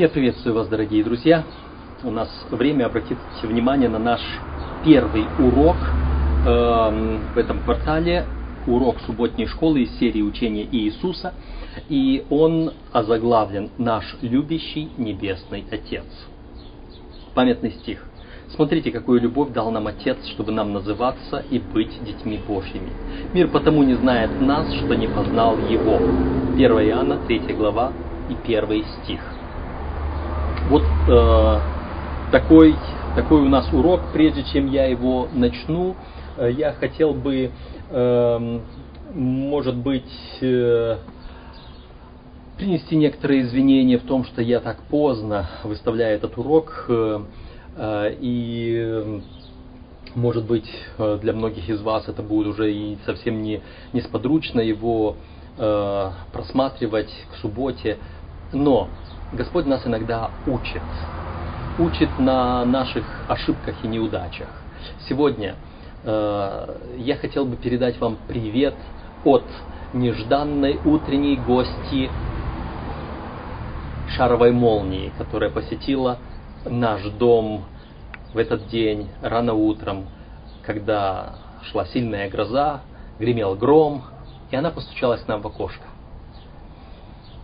Я приветствую вас, дорогие друзья. У нас время обратить внимание на наш первый урок э, в этом квартале, урок субботней школы из серии учения Иисуса, и он озаглавлен «Наш любящий Небесный Отец». Памятный стих. Смотрите, какую любовь дал нам Отец, чтобы нам называться и быть детьми Божьими. Мир потому не знает нас, что не познал Его. 1 Иоанна, 3 глава и 1 стих. Вот э, такой, такой у нас урок. Прежде чем я его начну, э, я хотел бы, э, может быть, э, принести некоторые извинения в том, что я так поздно выставляю этот урок. Э, э и может быть, э, для многих из вас это будет уже и совсем не несподручно его э, просматривать к субботе. Но Господь нас иногда учит. Учит на наших ошибках и неудачах. Сегодня э, я хотел бы передать вам привет от нежданной утренней гости шаровой молнии, которая посетила наш дом в этот день рано утром, когда шла сильная гроза, гремел гром, и она постучалась к нам в окошко.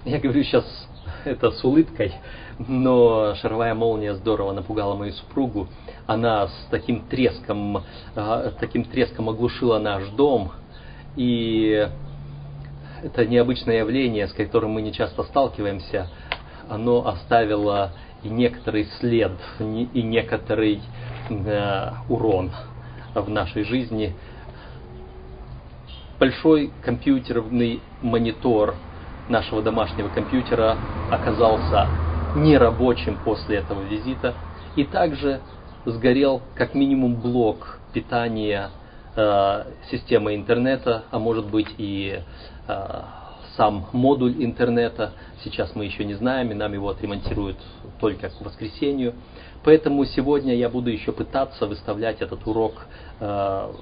Я говорю сейчас это с улыбкой, но шаровая молния здорово напугала мою супругу. Она с таким треском, а, таким треском оглушила наш дом, и это необычное явление, с которым мы не часто сталкиваемся, оно оставило и некоторый след, и некоторый э, урон в нашей жизни. Большой компьютерный монитор нашего домашнего компьютера оказался нерабочим после этого визита. И также сгорел как минимум блок питания э, системы интернета, а может быть и э, сам модуль интернета. Сейчас мы еще не знаем, и нам его отремонтируют только к воскресенью. Поэтому сегодня я буду еще пытаться выставлять этот урок э,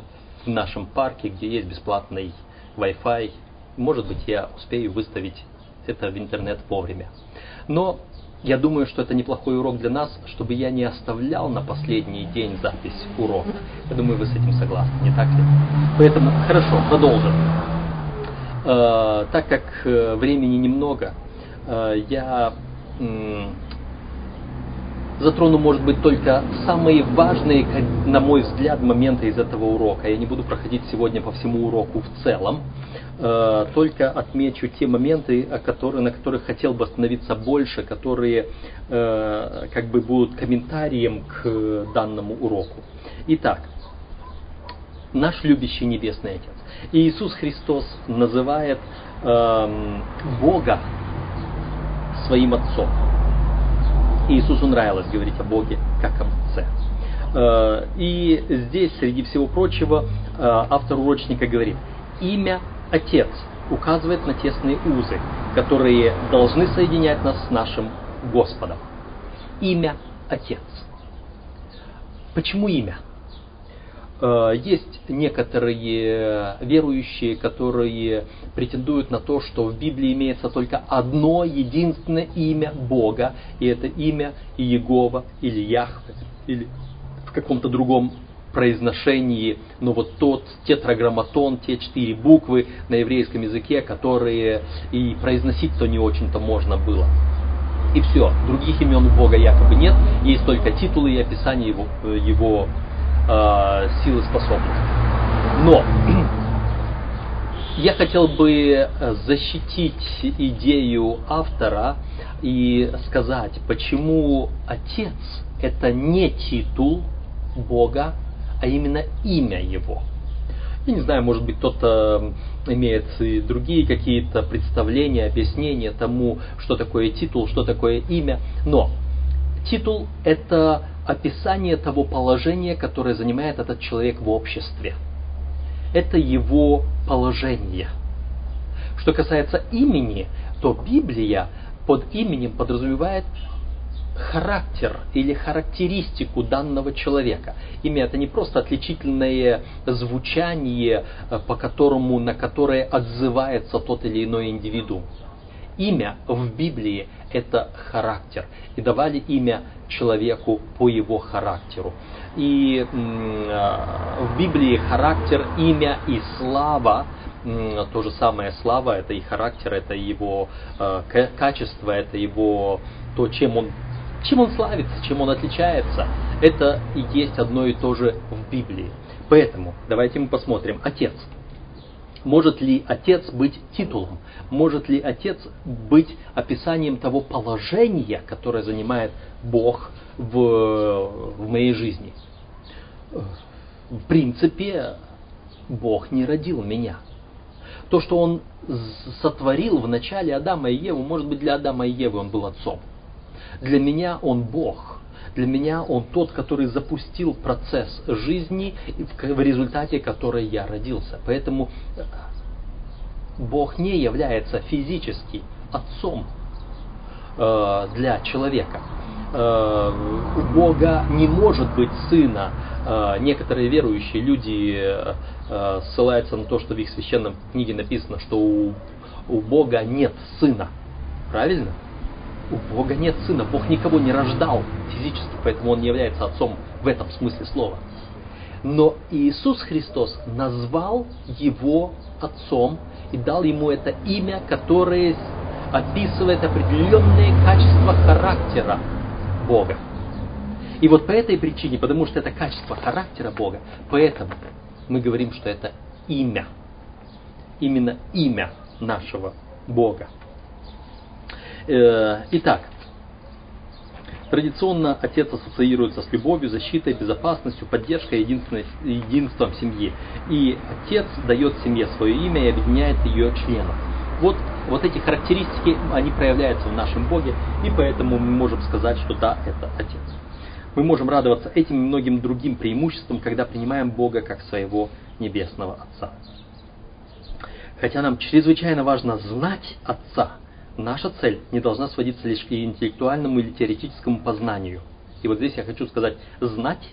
в нашем парке, где есть бесплатный Wi-Fi. Может быть, я успею выставить это в интернет вовремя. Но я думаю, что это неплохой урок для нас, чтобы я не оставлял на последний день запись урока. Я думаю, вы с этим согласны, не так ли? Поэтому, хорошо, продолжим. Э, так как э, времени немного, э, я затрону, может быть, только самые важные, на мой взгляд, моменты из этого урока. Я не буду проходить сегодня по всему уроку в целом, э, только отмечу те моменты, на которых хотел бы остановиться больше, которые э, как бы будут комментарием к данному уроку. Итак, наш любящий Небесный Отец. И Иисус Христос называет э, Бога своим Отцом. Иисусу нравилось говорить о Боге как об Отце. Э, и здесь, среди всего прочего, э, автор урочника говорит, имя Отец указывает на тесные узы, которые должны соединять нас с нашим Господом. Имя Отец. Почему имя? Э, есть некоторые верующие, которые претендуют на то, что в Библии имеется только одно единственное имя Бога, и это имя Иегова или Яхве, или в каком-то другом произношении, но вот тот тетраграмматон, те четыре буквы на еврейском языке, которые и произносить-то не очень-то можно было. И все, других имен Бога якобы нет, есть только титулы и описание его, его э, силы способности. Но я хотел бы защитить идею автора и сказать, почему Отец это не титул Бога, а именно имя Его. Я не знаю, может быть, кто-то имеет и другие какие-то представления, объяснения тому, что такое титул, что такое имя. Но титул – это описание того положения, которое занимает этот человек в обществе. Это его положение. Что касается имени, то Библия под именем подразумевает характер или характеристику данного человека. Имя это не просто отличительное звучание, по которому, на которое отзывается тот или иной индивидуум. Имя в Библии – это характер. И давали имя человеку по его характеру. И э, в Библии характер, имя и слава то же самое слава, это и характер, это его э, качество, это его то, чем он, чем он славится, чем он отличается. Это и есть одно и то же в Библии. Поэтому давайте мы посмотрим. Отец. Может ли отец быть титулом? Может ли отец быть описанием того положения, которое занимает Бог в, в моей жизни? В принципе, Бог не родил меня. То, что Он сотворил в начале Адама и Евы, может быть, для Адама и Евы Он был отцом. Для меня Он Бог. Для меня Он тот, который запустил процесс жизни, в результате которой я родился. Поэтому э, Бог не является физически отцом э, для человека. Э, у Бога не может быть сына. Некоторые верующие люди ссылаются на то, что в их священном книге написано, что у, у Бога нет сына. Правильно? У Бога нет сына. Бог никого не рождал физически, поэтому Он не является отцом в этом смысле слова. Но Иисус Христос назвал его отцом и дал ему это имя, которое описывает определенные качества характера Бога. И вот по этой причине, потому что это качество характера Бога, поэтому мы говорим, что это имя. Именно имя нашего Бога. Э, итак, Традиционно отец ассоциируется с любовью, защитой, безопасностью, поддержкой, единством семьи. И отец дает семье свое имя и объединяет ее членов. Вот, вот эти характеристики, они проявляются в нашем Боге, и поэтому мы можем сказать, что да, это Отец. Мы можем радоваться этим и многим другим преимуществам, когда принимаем Бога как своего Небесного Отца. Хотя нам чрезвычайно важно знать Отца, наша цель не должна сводиться лишь к интеллектуальному или теоретическому познанию. И вот здесь я хочу сказать, знать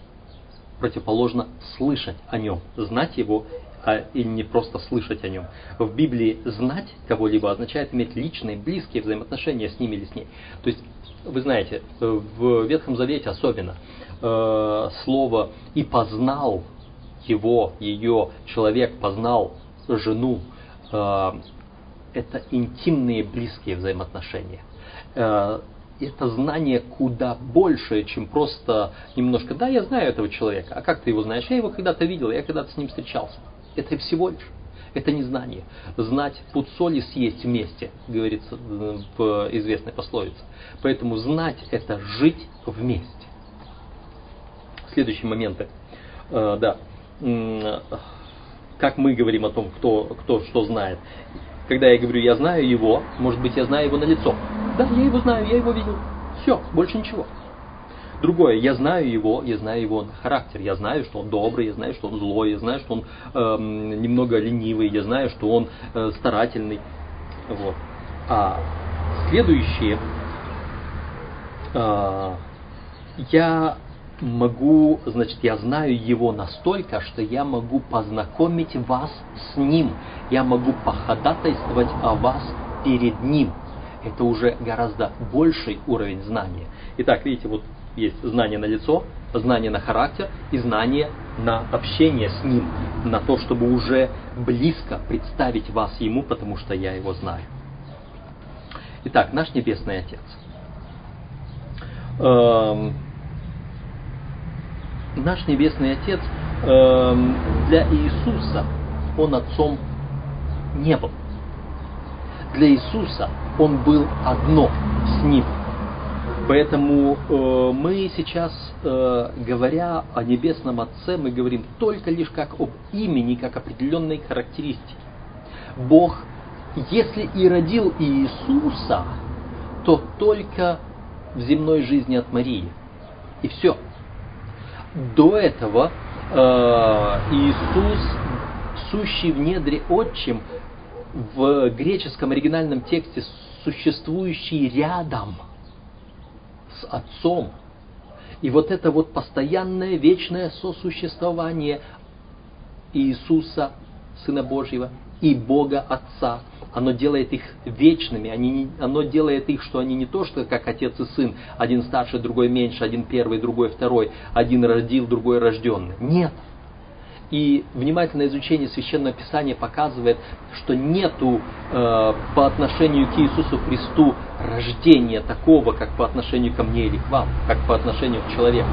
противоположно слышать о нем. Знать его а, и не просто слышать о нем. В Библии знать кого-либо означает иметь личные, близкие взаимоотношения с ним или с ней. То есть, вы знаете, в Ветхом Завете особенно э, слово «и познал его, ее, человек познал жену», э, это интимные, близкие взаимоотношения. Э, это знание куда большее, чем просто немножко, да, я знаю этого человека, а как ты его знаешь? Я его когда-то видел, я когда-то с ним встречался. Это всего лишь. Это не знание. Знать пуд соли съесть вместе, говорится в известной пословице. Поэтому знать это жить вместе. Следующие моменты. Э, да. Как мы говорим о том, кто, кто что знает. Когда я говорю, я знаю его, может быть, я знаю его на лицо. Да, я его знаю, я его видел. Все, больше ничего. Другое, я знаю его, я знаю его характер, я знаю, что он добрый, я знаю, что он злой, я знаю, что он э, немного ленивый, я знаю, что он э, старательный. Вот. А следующее, э, я могу, значит, я знаю его настолько, что я могу познакомить вас с ним, я могу походатайствовать о вас перед ним. Это уже гораздо больший уровень знания. Итак, видите, вот есть знание на лицо, знание на характер и знание на общение с ним, на то, чтобы уже близко представить вас ему, потому что я его знаю. Итак, наш Небесный Отец. Наш Небесный Отец эм, для Иисуса, Он Отцом не был. Для Иисуса Он был одно с Ним – Поэтому э, мы сейчас, э, говоря о Небесном Отце, мы говорим только лишь как об имени, как определенной характеристике. Бог, если и родил Иисуса, то только в земной жизни от Марии. И все. До этого э, Иисус, сущий в недре отчим, в греческом оригинальном тексте существующий рядом – с Отцом. И вот это вот постоянное вечное сосуществование Иисуса, Сына Божьего, и Бога Отца. Оно делает их вечными, они не, оно делает их, что они не то, что как отец и сын, один старший, другой меньше, один первый, другой второй, один родил, другой рожденный. Нет, и внимательное изучение Священного Писания показывает, что нету э, по отношению к Иисусу Христу рождения такого, как по отношению ко мне или к вам, как по отношению к человеку.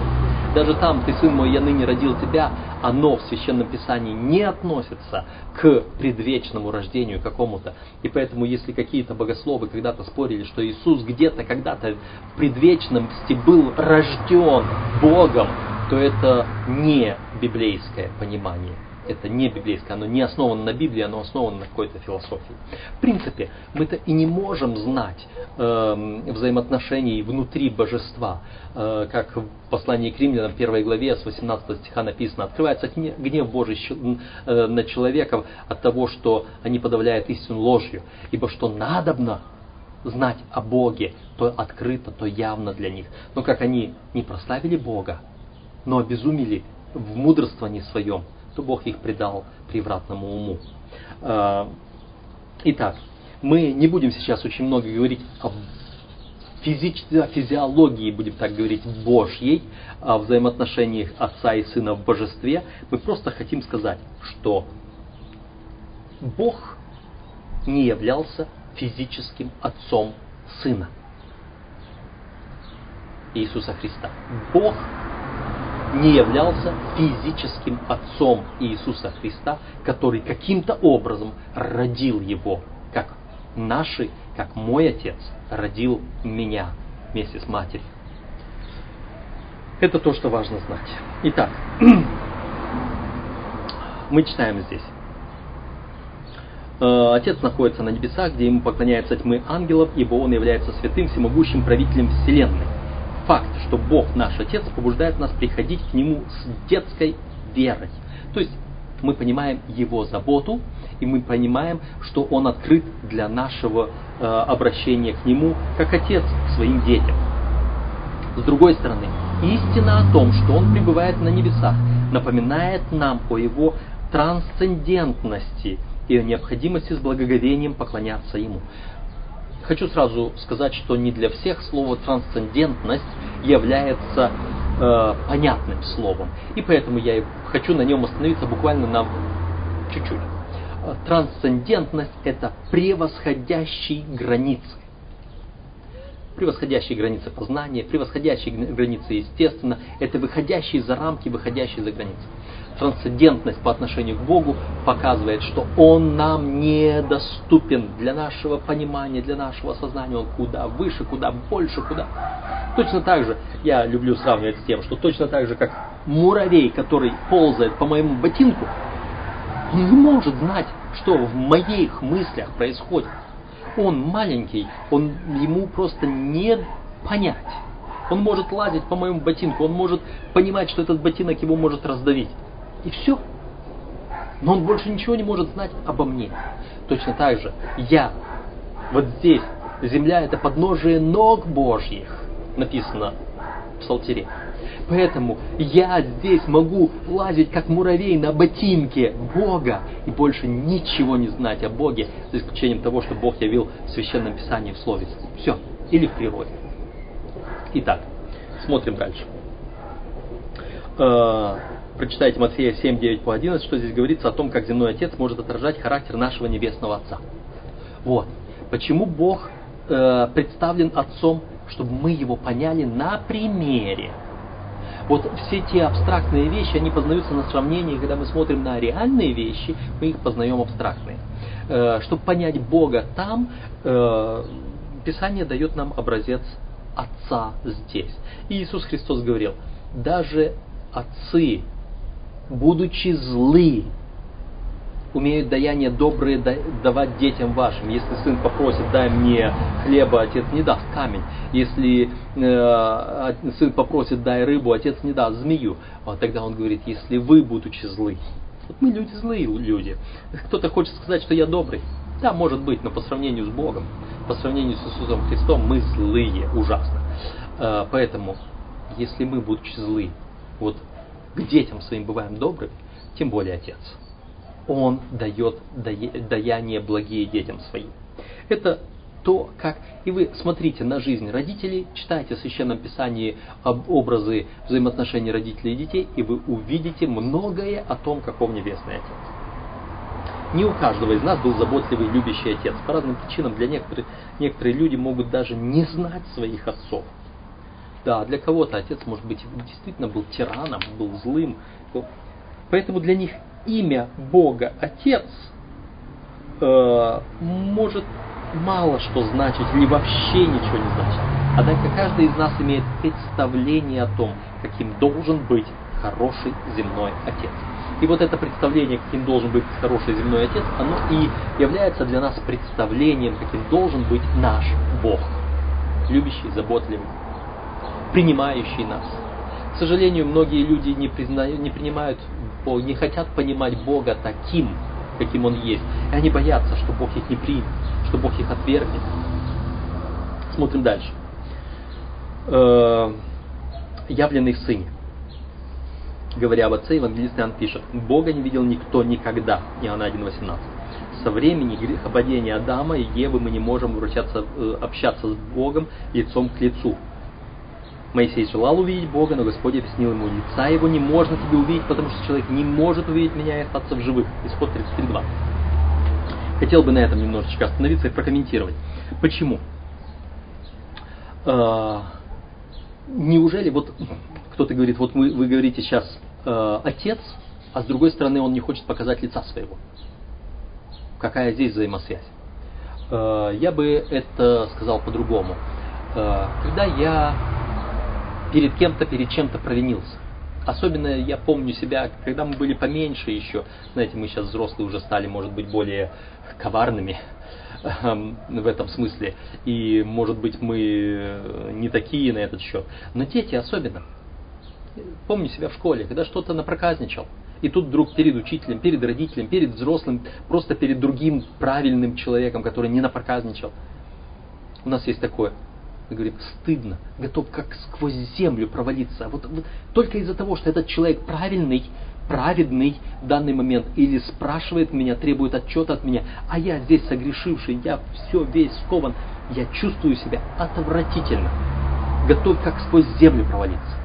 Даже там, ты сын мой, я ныне родил тебя, оно в Священном Писании не относится к предвечному рождению какому-то. И поэтому, если какие-то богословы когда-то спорили, что Иисус где-то, когда-то в предвечности был рожден Богом, то это не библейское понимание. Это не библейское, оно не основано на Библии, оно основано на какой-то философии. В принципе, мы-то и не можем знать э, взаимоотношений внутри божества. Э, как в послании к римлянам, первой главе, с 18 стиха написано, открывается гнев Божий э, на человеков от того, что они подавляют истину ложью. Ибо что надобно знать о Боге, то открыто, то явно для них. Но как они не прославили Бога, но обезумели в мудрствовании своем, то Бог их предал превратному уму. А, итак, мы не будем сейчас очень много говорить о физич... физиологии, будем так говорить, Божьей, о взаимоотношениях Отца и Сына в Божестве. Мы просто хотим сказать, что Бог не являлся физическим Отцом Сына Иисуса Христа. Бог не являлся физическим отцом Иисуса Христа, который каким-то образом родил его, как наши, как мой отец родил меня вместе с матерью. Это то, что важно знать. Итак, мы читаем здесь. Э, отец находится на небесах, где ему поклоняются тьмы ангелов, ибо он является святым, всемогущим правителем вселенной факт, что Бог наш Отец побуждает нас приходить к Нему с детской верой. То есть мы понимаем Его заботу, и мы понимаем, что Он открыт для нашего э, обращения к Нему, как Отец к своим детям. С другой стороны, истина о том, что Он пребывает на небесах, напоминает нам о Его трансцендентности и о необходимости с благоговением поклоняться Ему. Хочу сразу сказать, что не для всех слово трансцендентность является э, понятным словом. И поэтому я хочу на нем остановиться буквально на чуть-чуть. Трансцендентность – это превосходящие границы. Превосходящие границы познания, превосходящие границы естественно, это выходящие за рамки, выходящие за границы трансцендентность по отношению к Богу показывает, что Он нам недоступен для нашего понимания, для нашего сознания. Он куда выше, куда больше, куда. Точно так же, я люблю сравнивать с тем, что точно так же, как муравей, который ползает по моему ботинку, он не может знать, что в моих мыслях происходит. Он маленький, он, ему просто не понять. Он может лазить по моему ботинку, он может понимать, что этот ботинок его может раздавить. И все. Но он больше ничего не может знать обо мне. Точно так же я. Вот здесь земля это подножие ног Божьих, написано в Псалтире. Поэтому я здесь могу лазить как муравей на ботинке Бога и больше ничего не знать о Боге, за исключением того, что Бог явил в Священном Писании в Слове. Все. Или в природе. Итак, смотрим дальше. Э, прочитайте Матфея 7, 9 по 11, что здесь говорится о том, как земной Отец может отражать характер нашего Небесного Отца. Вот. Почему Бог э, представлен Отцом, чтобы мы его поняли на примере. Вот все те абстрактные вещи, они познаются на сравнении, когда мы смотрим на реальные вещи, мы их познаем абстрактные. Э, чтобы понять Бога там, э, Писание дает нам образец Отца здесь. И Иисус Христос говорил, даже отцы будучи злы, умеют даяние добрые давать детям вашим. Если сын попросит, дай мне хлеба, отец не даст камень. Если э, сын попросит, дай рыбу, отец не даст змею. Вот тогда он говорит, если вы, будучи злы. Вот мы люди злые люди. Кто-то хочет сказать, что я добрый. Да, может быть, но по сравнению с Богом, по сравнению с Иисусом Христом, мы злые, ужасно. Э, поэтому, если мы, будучи злы, вот к детям своим бываем добры, тем более Отец. Он дает даяние благие детям своим. Это то, как... И вы смотрите на жизнь родителей, читайте в Священном Писании об образы взаимоотношений родителей и детей, и вы увидите многое о том, каков Небесный Отец. Не у каждого из нас был заботливый, любящий отец. По разным причинам для некоторых, некоторые люди могут даже не знать своих отцов. Да, для кого-то отец, может быть, действительно был тираном, был злым. Поэтому для них имя Бога Отец э, может мало что значить или вообще ничего не значит. Однако каждый из нас имеет представление о том, каким должен быть хороший земной отец. И вот это представление, каким должен быть хороший земной отец, оно и является для нас представлением, каким должен быть наш Бог. Любящий, заботливый, принимающий нас. К сожалению, многие люди не, признают, не принимают, не хотят понимать Бога таким, каким Он есть. И они боятся, что Бог их не примет что Бог их отвергнет. Смотрим дальше. Э, явленный в Сыне. Говоря об Отце, евангелист Иоанн пишет, Бога не видел никто никогда. Иоанна 1.18. Со времени грехопадения Адама и Евы мы не можем вручаться, э, общаться с Богом лицом к лицу. Моисей желал увидеть Бога, но Господь объяснил ему, лица его не можно тебе увидеть, потому что человек не может увидеть меня и остаться в живых. Исход 33.2. Хотел бы на этом немножечко остановиться и прокомментировать. Почему? Э, неужели вот кто-то говорит, вот вы, вы говорите сейчас э, отец, а с другой стороны он не хочет показать лица своего. Какая здесь взаимосвязь? Э, я бы это сказал по-другому. Э, когда я перед кем-то, перед чем-то провинился, Особенно я помню себя, когда мы были поменьше еще. Знаете, мы сейчас взрослые уже стали, может быть, более коварными эм, в этом смысле. И, может быть, мы не такие на этот счет. Но дети особенно. Помню себя в школе, когда что-то напроказничал. И тут вдруг перед учителем, перед родителем, перед взрослым, просто перед другим правильным человеком, который не напроказничал. У нас есть такое говорит, стыдно, готов как сквозь землю провалиться. Вот, вот только из-за того, что этот человек правильный, праведный в данный момент, или спрашивает меня, требует отчета от меня, а я здесь согрешивший, я все весь скован, я чувствую себя отвратительно, готов как сквозь землю провалиться.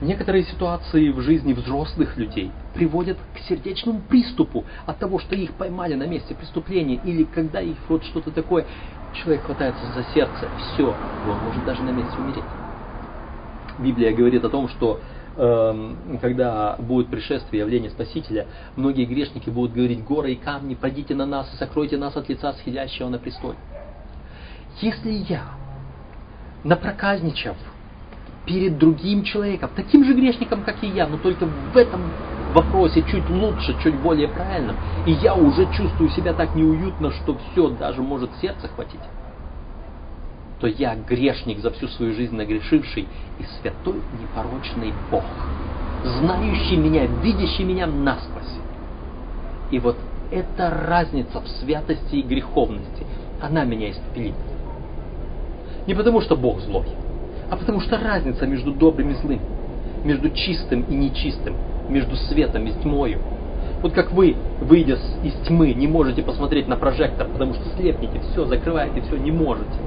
Некоторые ситуации в жизни взрослых людей приводят к сердечному приступу от того, что их поймали на месте преступления или когда их вот что-то такое, человек хватается за сердце, все, он может даже на месте умереть. Библия говорит о том, что э, когда будет пришествие, явление Спасителя, многие грешники будут говорить, горы и камни, пойдите на нас и сокройте нас от лица сходящего на престоле. Если я, напроказничав, перед другим человеком, таким же грешником, как и я, но только в этом вопросе чуть лучше, чуть более правильным, и я уже чувствую себя так неуютно, что все даже может сердце хватить, то я грешник за всю свою жизнь нагрешивший и святой непорочный Бог, знающий меня, видящий меня насквозь. И вот эта разница в святости и греховности, она меня испепелит. Не потому, что Бог злой, а потому что разница между добрым и злым, между чистым и нечистым, между светом и тьмою. Вот как вы, выйдя из тьмы, не можете посмотреть на прожектор, потому что слепнете, все закрываете, все не можете.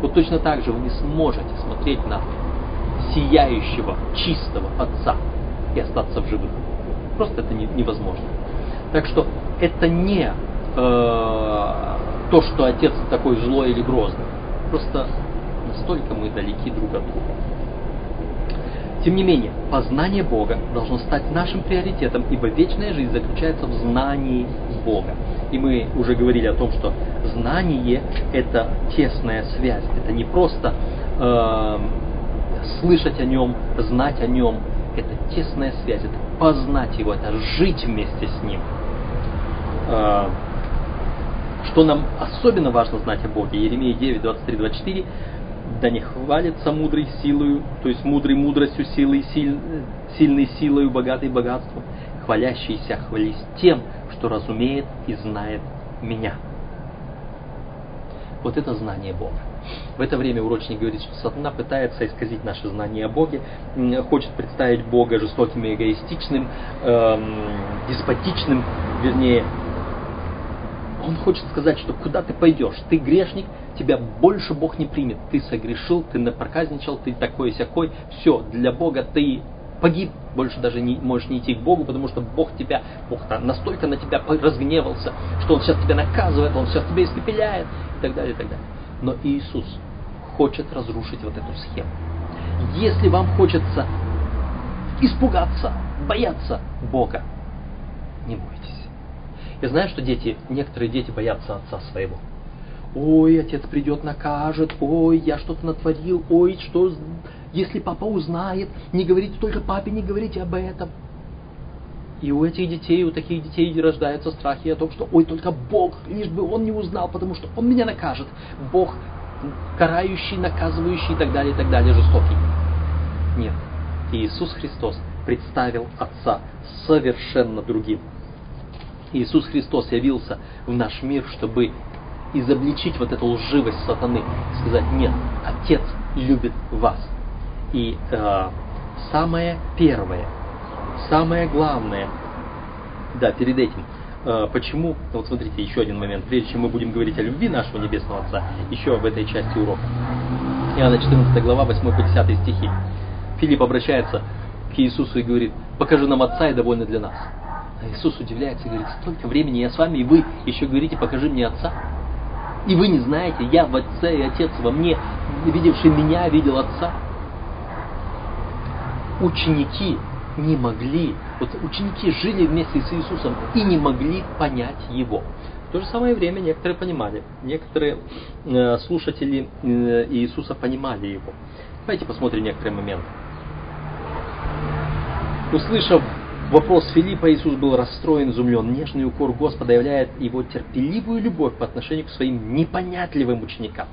Вот точно так же вы не сможете смотреть на сияющего, чистого Отца и остаться в живых. Просто это не, невозможно. Так что это не э, то, что Отец такой злой или грозный. Просто настолько мы далеки друг от друга. Тем не менее, познание Бога должно стать нашим приоритетом, ибо вечная жизнь заключается в знании Бога. И мы уже говорили о том, что знание – это тесная связь. Это не просто э, слышать о нем, знать о нем. Это тесная связь, это познать его, это жить вместе с ним. Э, что нам особенно важно знать о Боге? Еремия 9, 23, 24 да не хвалится мудрый силою, то есть мудрый мудростью, силой, силь, сильной силою, богатый богатством, хвалящийся хвались тем, что разумеет и знает меня. Вот это знание Бога. В это время урочник говорит, что сатана пытается исказить наше знание о Боге, хочет представить Бога жестоким и эгоистичным, эм, деспотичным, вернее, он хочет сказать, что куда ты пойдешь, ты грешник, тебя больше Бог не примет, ты согрешил, ты напроказничал, ты такой сякой, все, для Бога ты погиб, больше даже не можешь не идти к Богу, потому что Бог тебя, Бог настолько на тебя разгневался, что Он сейчас тебя наказывает, Он сейчас тебя испепеляет и так далее, и так далее. Но Иисус хочет разрушить вот эту схему. Если вам хочется испугаться, бояться Бога, не бойтесь. Я знаю, что дети, некоторые дети боятся отца своего. Ой, отец придет, накажет, ой, я что-то натворил, ой, что, если папа узнает, не говорите только папе, не говорите об этом. И у этих детей, у таких детей рождаются страхи о том, что ой, только Бог, лишь бы он не узнал, потому что он меня накажет. Бог карающий, наказывающий и так далее, и так далее, жестокий. Нет. Иисус Христос представил Отца совершенно другим. Иисус Христос явился в наш мир, чтобы изобличить вот эту лживость сатаны, сказать, нет, Отец любит вас. И э, самое первое, самое главное, да, перед этим, э, почему, вот смотрите, еще один момент, прежде чем мы будем говорить о любви нашего Небесного Отца, еще в этой части урока. Иоанна 14 глава, 8 по 10 стихи. Филипп обращается к Иисусу и говорит, покажи нам Отца и довольно для нас. А Иисус удивляется и говорит, столько времени я с вами, и вы еще говорите, покажи мне Отца. И вы не знаете, я в Отце, и Отец во мне, видевший меня, видел Отца. Ученики не могли, вот ученики жили вместе с Иисусом и не могли понять Его. В то же самое время некоторые понимали, некоторые э, слушатели э, Иисуса понимали Его. Давайте посмотрим некоторые моменты. Услышав вопрос Филиппа, Иисус был расстроен, изумлен. Нежный укор Господа являет его терпеливую любовь по отношению к своим непонятливым ученикам.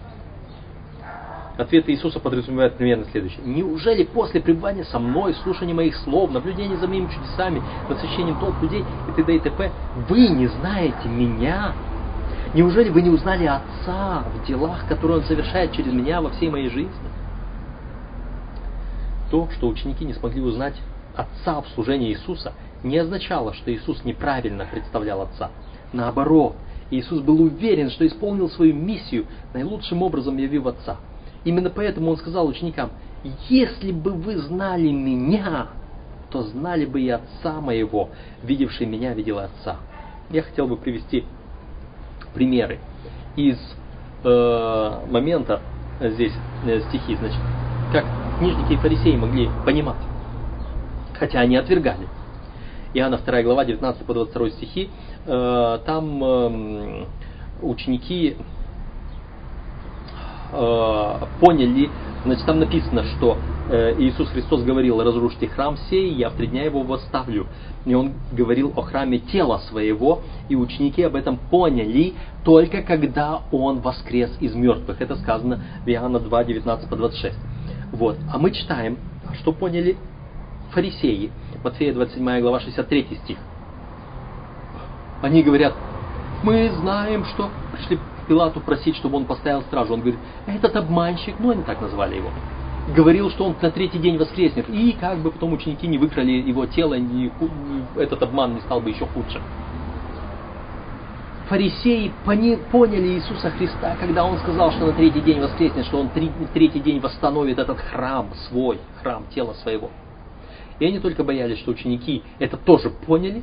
Ответ Иисуса подразумевает примерно следующее. Неужели после пребывания со мной, слушания моих слов, наблюдения за моими чудесами, насыщением толп людей и т.д. и т.п. вы не знаете меня? Неужели вы не узнали Отца в делах, которые Он совершает через меня во всей моей жизни? То, что ученики не смогли узнать Отца в служении Иисуса не означало, что Иисус неправильно представлял Отца. Наоборот, Иисус был уверен, что исполнил свою миссию наилучшим образом явив Отца. Именно поэтому Он сказал ученикам, если бы вы знали меня, то знали бы и Отца моего, видевший меня, видел Отца. Я хотел бы привести примеры из э, момента здесь э, стихи, значит, как книжники и фарисеи могли понимать хотя они отвергали. Иоанна 2 глава, 19 по 22 стихи, э, там э, ученики э, поняли, значит, там написано, что Иисус Христос говорил, разрушьте храм сей, я в три дня его восставлю. И он говорил о храме тела своего, и ученики об этом поняли только когда он воскрес из мертвых. Это сказано в Иоанна 2, 19 по 26. Вот. А мы читаем, что поняли фарисеи. Матфея 27 глава 63 стих. Они говорят, мы знаем, что пришли Пилату просить, чтобы он поставил стражу. Он говорит, этот обманщик, ну они так назвали его, говорил, что он на третий день воскреснет. И как бы потом ученики не выкрали его тело, не, этот обман не стал бы еще худше. Фарисеи пони, поняли Иисуса Христа, когда Он сказал, что на третий день воскреснет, что Он три, третий день восстановит этот храм свой, храм тела своего. И они только боялись, что ученики это тоже поняли,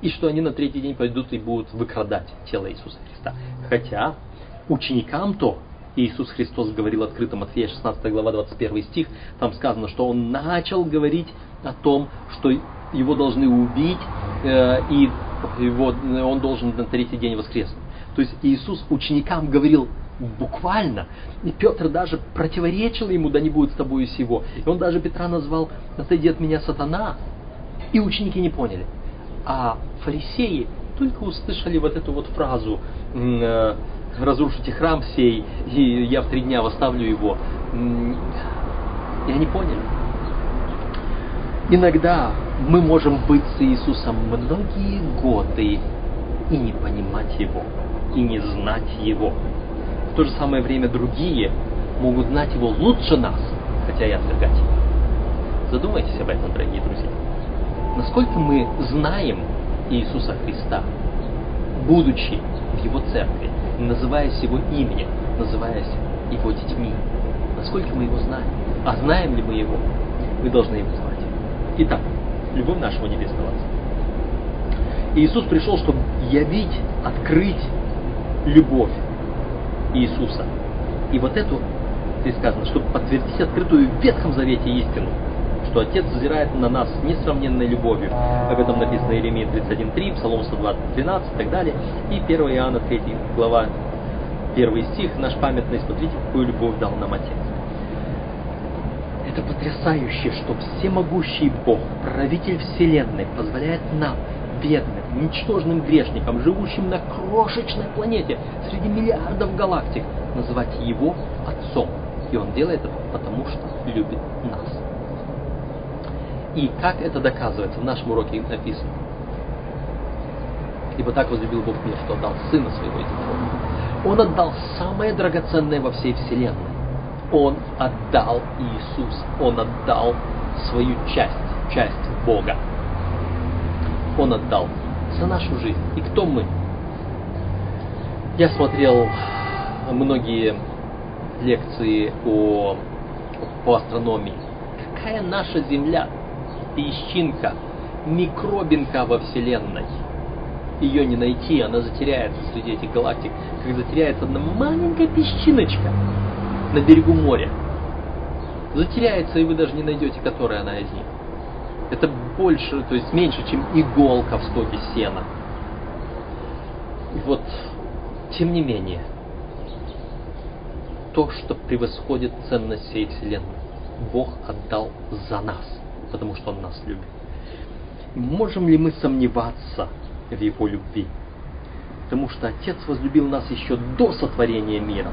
и что они на третий день пойдут и будут выкрадать тело Иисуса Христа. Хотя ученикам то Иисус Христос говорил открыто, Матфея 16 глава 21 стих, там сказано, что Он начал говорить о том, что его должны убить, э, и его, он должен на третий день воскреснуть. То есть Иисус ученикам говорил буквально. И Петр даже противоречил ему, да не будет с тобой сего. И он даже Петра назвал, отойди от меня, сатана. И ученики не поняли. А фарисеи только услышали вот эту вот фразу э, «разрушите храм сей, и я в три дня восставлю его». И они поняли. Иногда мы можем быть с Иисусом многие годы и не понимать Его, и не знать Его. В то же самое время другие могут знать его лучше нас, хотя и отвергать. Задумайтесь об этом, дорогие друзья. Насколько мы знаем Иисуса Христа, будучи в Его церкви, называясь Его именем, называясь Его детьми. Насколько мы Его знаем? А знаем ли мы Его? Мы должны Его знать. Итак, любовь нашего Небесного Отца. Иисус пришел, чтобы явить, открыть любовь Иисуса. И вот эту, здесь сказано, чтобы подтвердить открытую в Ветхом Завете истину, что Отец взирает на нас с несравненной любовью. Об этом написано Иеремия 31.3, Псалом 120.13 и так далее. И 1 Иоанна 3 глава, 1 стих, наш памятный, смотрите, какую любовь дал нам Отец. Это потрясающе, что всемогущий Бог, правитель Вселенной, позволяет нам, бедным, ничтожным грешникам, живущим на крошечной планете среди миллиардов галактик, называть Его Отцом. И Он делает это потому, что любит нас. И как это доказывается, в нашем уроке написано. Ибо так возлюбил Бог мир, что отдал Сына Своего единородного. Он отдал самое драгоценное во всей Вселенной. Он отдал Иисус. Он отдал свою часть, часть Бога. Он отдал за нашу жизнь. И кто мы? Я смотрел многие лекции о, по астрономии. Какая наша Земля? Песчинка, микробинка во Вселенной. Ее не найти, она затеряется среди этих галактик, как затеряется одна маленькая песчиночка на берегу моря. Затеряется, и вы даже не найдете, которая она из них. Это больше, то есть меньше, чем иголка в стоге сена. И вот, тем не менее, то, что превосходит ценность всей Вселенной, Бог отдал за нас, потому что Он нас любит. Можем ли мы сомневаться в Его любви? Потому что Отец возлюбил нас еще до сотворения мира.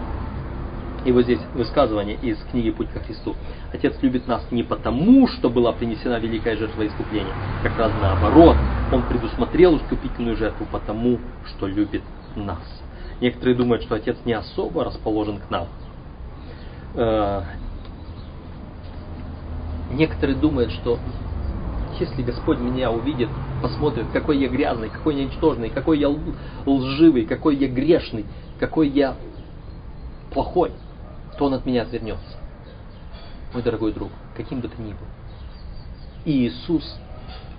И вот здесь высказывание из книги «Путь ко Христу». Отец любит нас не потому, что была принесена великая жертва искупления. Как раз наоборот, Он предусмотрел искупительную жертву потому, что любит нас. Некоторые думают, что Отец не особо расположен к нам. Э, некоторые думают, что если Господь меня увидит, посмотрит, какой я грязный, какой я ничтожный, какой я лживый, какой я грешный, какой я плохой, то он от меня отвернется. Мой дорогой друг, каким бы ты ни был. И Иисус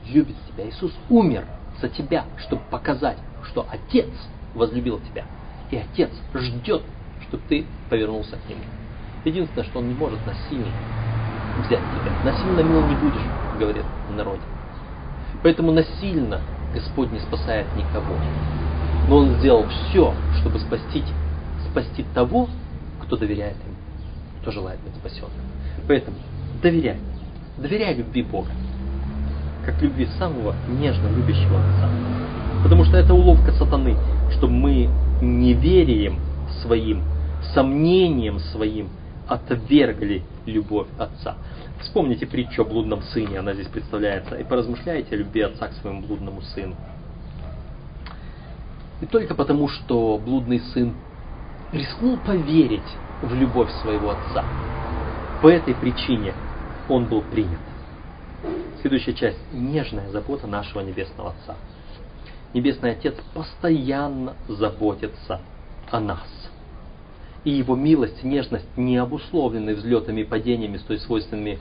любит тебя. Иисус умер за тебя, чтобы показать, что Отец возлюбил тебя. И Отец ждет, чтобы ты повернулся к Нему. Единственное, что Он не может насильно взять тебя. Насильно мил не будешь, говорит в народе. Поэтому насильно Господь не спасает никого. Но Он сделал все, чтобы спасти, спасти того, кто доверяет Ему кто желает быть спасенным. Поэтому доверяй. Доверяй любви Бога. Как любви самого нежно любящего Отца. Потому что это уловка сатаны, чтобы мы неверием своим, сомнением своим отвергли любовь Отца. Вспомните притчу о блудном сыне, она здесь представляется, и поразмышляйте о любви Отца к своему блудному сыну. И только потому, что блудный сын рискнул поверить в любовь своего отца. По этой причине он был принят. Следующая часть – нежная забота нашего Небесного Отца. Небесный Отец постоянно заботится о нас. И его милость, нежность не обусловлены взлетами и падениями, столь свойственными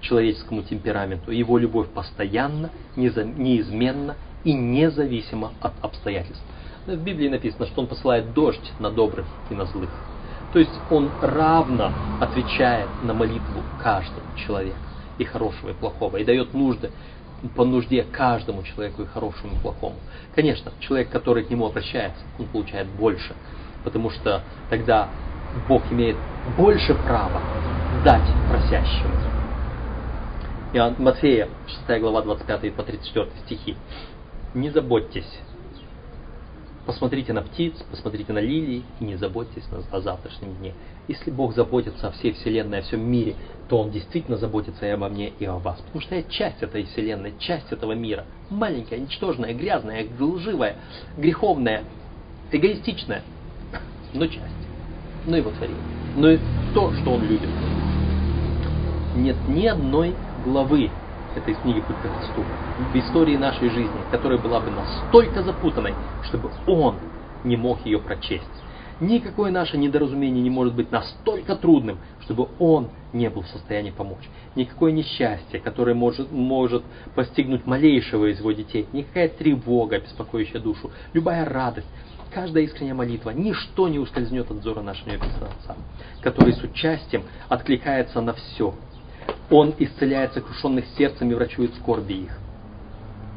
человеческому темпераменту. Его любовь постоянно, неизменна и независима от обстоятельств. В Библии написано, что Он посылает дождь на добрых и на злых. То есть он равно отвечает на молитву каждого человека, и хорошего, и плохого, и дает нужды по нужде каждому человеку, и хорошему, и плохому. Конечно, человек, который к нему обращается, он получает больше, потому что тогда Бог имеет больше права дать просящему. Иоанн Матфея, 6 глава, 25 по 34 стихи. Не заботьтесь Посмотрите на птиц, посмотрите на лилии и не заботьтесь о завтрашнем дне. Если Бог заботится о всей Вселенной, о всем мире, то Он действительно заботится и обо мне, и о вас. Потому что я часть этой Вселенной, часть этого мира. Маленькая, ничтожная, грязная, лживая, греховная, эгоистичная, но часть. но и творение, но и то, что он любит. Нет ни одной главы этой книги «Путь к Христу» в истории нашей жизни, которая была бы настолько запутанной, чтобы он не мог ее прочесть. Никакое наше недоразумение не может быть настолько трудным, чтобы он не был в состоянии помочь. Никакое несчастье, которое может, может постигнуть малейшего из его детей, никакая тревога, беспокоящая душу, любая радость, каждая искренняя молитва, ничто не ускользнет от взора нашего Небесного Отца, который с участием откликается на все. Он исцеляет сокрушенных сердцем и врачует скорби их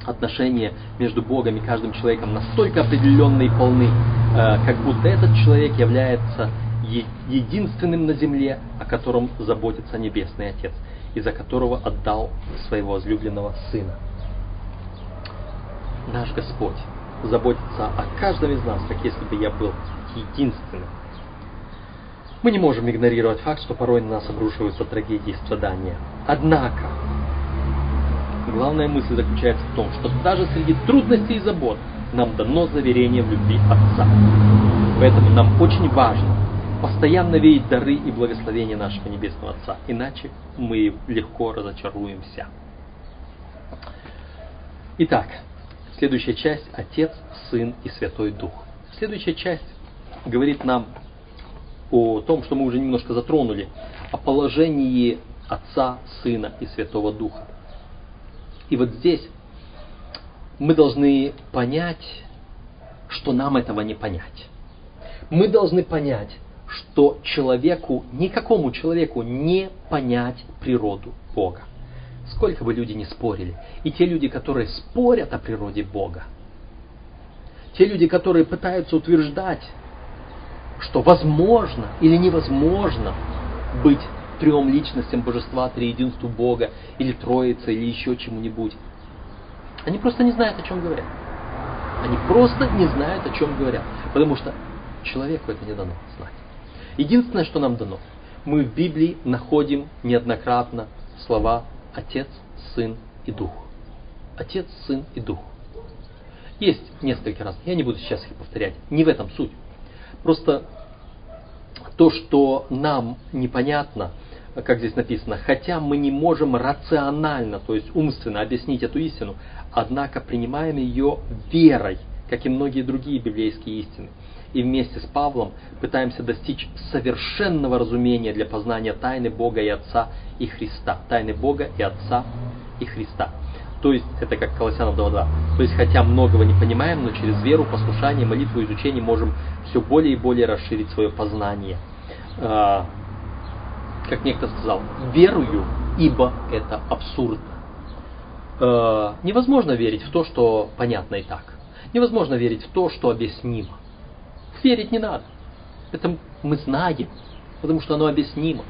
отношения между Богом и каждым человеком настолько определенны и полны, э, как будто этот человек является единственным на земле, о котором заботится Небесный Отец, и за которого отдал своего возлюбленного Сына. Наш Господь заботится о каждом из нас, как если бы я был единственным. Мы не можем игнорировать факт, что порой на нас обрушиваются трагедии и страдания. Однако, Главная мысль заключается в том, что даже среди трудностей и забот нам дано заверение в любви Отца. Поэтому нам очень важно постоянно видеть дары и благословения нашего Небесного Отца, иначе мы легко разочаруемся. Итак, следующая часть – Отец, Сын и Святой Дух. Следующая часть говорит нам о том, что мы уже немножко затронули, о положении Отца, Сына и Святого Духа. И вот здесь мы должны понять, что нам этого не понять. Мы должны понять, что человеку, никакому человеку не понять природу Бога. Сколько бы люди ни спорили. И те люди, которые спорят о природе Бога, те люди, которые пытаются утверждать, что возможно или невозможно быть трем личностям божества, триединству Бога, или Троице, или еще чему-нибудь. Они просто не знают, о чем говорят. Они просто не знают, о чем говорят. Потому что человеку это не дано знать. Единственное, что нам дано, мы в Библии находим неоднократно слова Отец, Сын и Дух. Отец, Сын и Дух. Есть несколько раз, я не буду сейчас их повторять, не в этом суть. Просто то, что нам непонятно, как здесь написано, хотя мы не можем рационально, то есть умственно объяснить эту истину, однако принимаем ее верой, как и многие другие библейские истины. И вместе с Павлом пытаемся достичь совершенного разумения для познания тайны Бога и Отца и Христа. Тайны Бога и Отца и Христа. То есть, это как Колоссянам 2.2. То есть, хотя многого не понимаем, но через веру, послушание, молитву изучение можем все более и более расширить свое познание. А, как некто сказал, верую, ибо это абсурдно. Э, невозможно верить в то, что понятно и так. Невозможно верить в то, что объяснимо. Верить не надо. Это мы знаем, потому что оно объяснимо.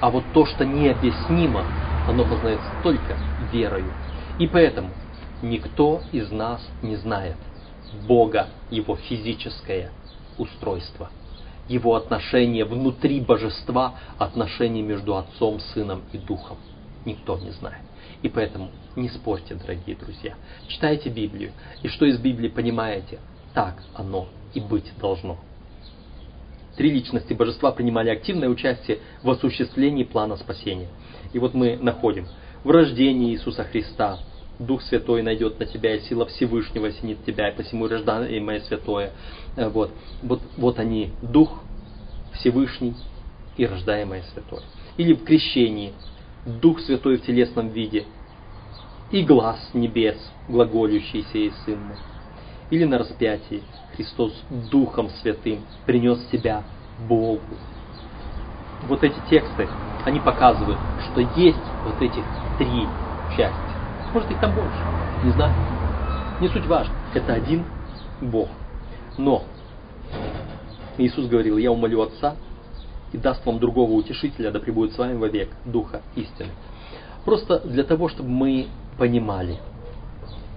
А вот то, что необъяснимо, оно познается только верою. И поэтому никто из нас не знает Бога, Его физическое устройство – его отношения внутри божества, отношения между Отцом, Сыном и Духом. Никто не знает. И поэтому не спорьте, дорогие друзья. Читайте Библию. И что из Библии понимаете, так оно и быть должно. Три личности божества принимали активное участие в осуществлении плана спасения. И вот мы находим в рождении Иисуса Христа, Дух Святой найдет на тебя, и сила Всевышнего осенит тебя, и посему рождаемое святое. Э, вот, вот, вот они, Дух Всевышний и рождаемое святое. Или в крещении, Дух Святой в телесном виде, и глаз небес, глаголющийся из Сына. Или на распятии Христос Духом Святым принес себя Богу. Вот эти тексты, они показывают, что есть вот этих три части. Может их там больше, не знаю. Не суть важно. Это один Бог. Но Иисус говорил, я умолю Отца и даст вам другого утешителя, да пребудет с вами вовек, Духа истины. Просто для того, чтобы мы понимали,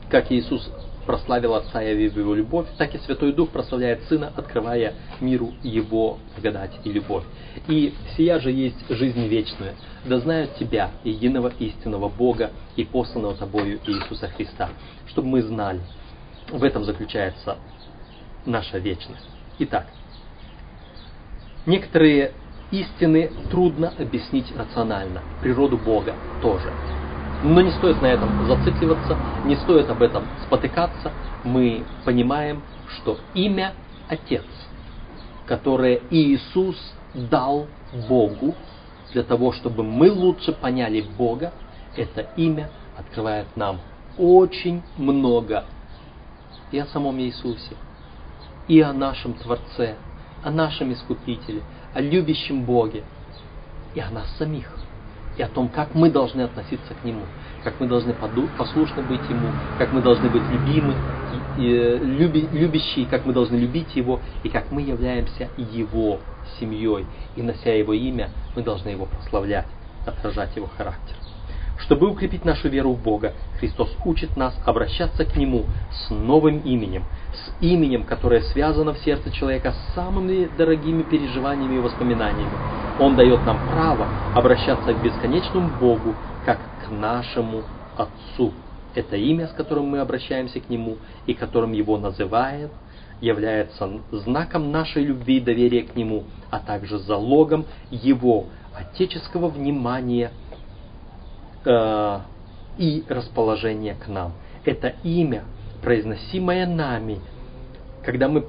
как Иисус прославил Отца явив Его любовь, так и Святой Дух прославляет Сына, открывая миру Его благодать и любовь. И сия же есть жизнь вечная, да знают Тебя, единого истинного Бога и посланного Тобою Иисуса Христа, чтобы мы знали. В этом заключается наша вечность. Итак, Некоторые истины трудно объяснить рационально, природу Бога тоже. Но не стоит на этом зацикливаться, не стоит об этом спотыкаться. Мы понимаем, что имя Отец, которое Иисус дал Богу для того, чтобы мы лучше поняли Бога, это имя открывает нам очень много и о самом Иисусе, и о нашем Творце, о нашем Искупителе, о любящем Боге, и о нас самих, и о том, как мы должны относиться к Нему, как мы должны послушно быть Ему, как мы должны быть любимы, люби, любящие, как мы должны любить Его, и как мы являемся Его семьей. И нося Его имя, мы должны Его прославлять, отражать Его характер. Чтобы укрепить нашу веру в Бога, Христос учит нас обращаться к Нему с новым именем, с именем, которое связано в сердце человека с самыми дорогими переживаниями и воспоминаниями. Он дает нам право обращаться к бесконечному Богу, как к нашему Отцу. Это имя, с которым мы обращаемся к Нему и которым Его называет, является знаком нашей любви и доверия к Нему, а также залогом Его отеческого внимания э, и расположения к нам. Это имя, произносимое нами, когда мы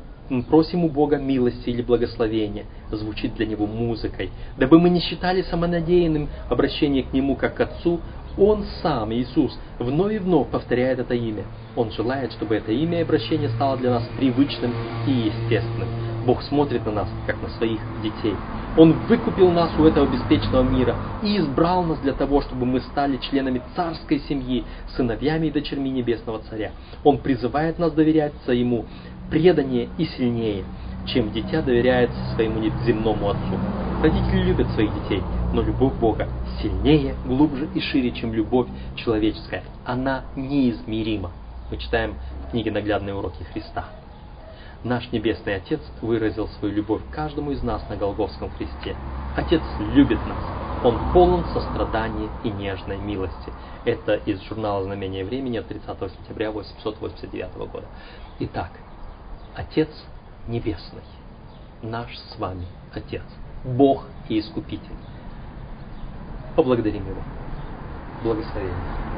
просим у Бога милости или благословения, звучит для Него музыкой. Дабы мы не считали самонадеянным обращение к Нему как к Отцу, Он сам, Иисус, вновь и вновь повторяет это имя. Он желает, чтобы это имя и обращение стало для нас привычным и естественным. Бог смотрит на нас, как на своих детей. Он выкупил нас у этого беспечного мира и избрал нас для того, чтобы мы стали членами царской семьи, сыновьями и дочерьми Небесного Царя. Он призывает нас доверяться Ему преданнее и сильнее, чем дитя доверяется своему земному отцу. Родители любят своих детей, но любовь Бога сильнее, глубже и шире, чем любовь человеческая. Она неизмерима. Мы читаем в книге «Наглядные уроки Христа». Наш Небесный Отец выразил свою любовь каждому из нас на Голговском кресте. Отец любит нас. Он полон сострадания и нежной милости. Это из журнала «Знамение времени» от 30 сентября 1889 года. Итак, Отец Небесный, наш с вами Отец, Бог и Искупитель. Поблагодарим Его. Благословение.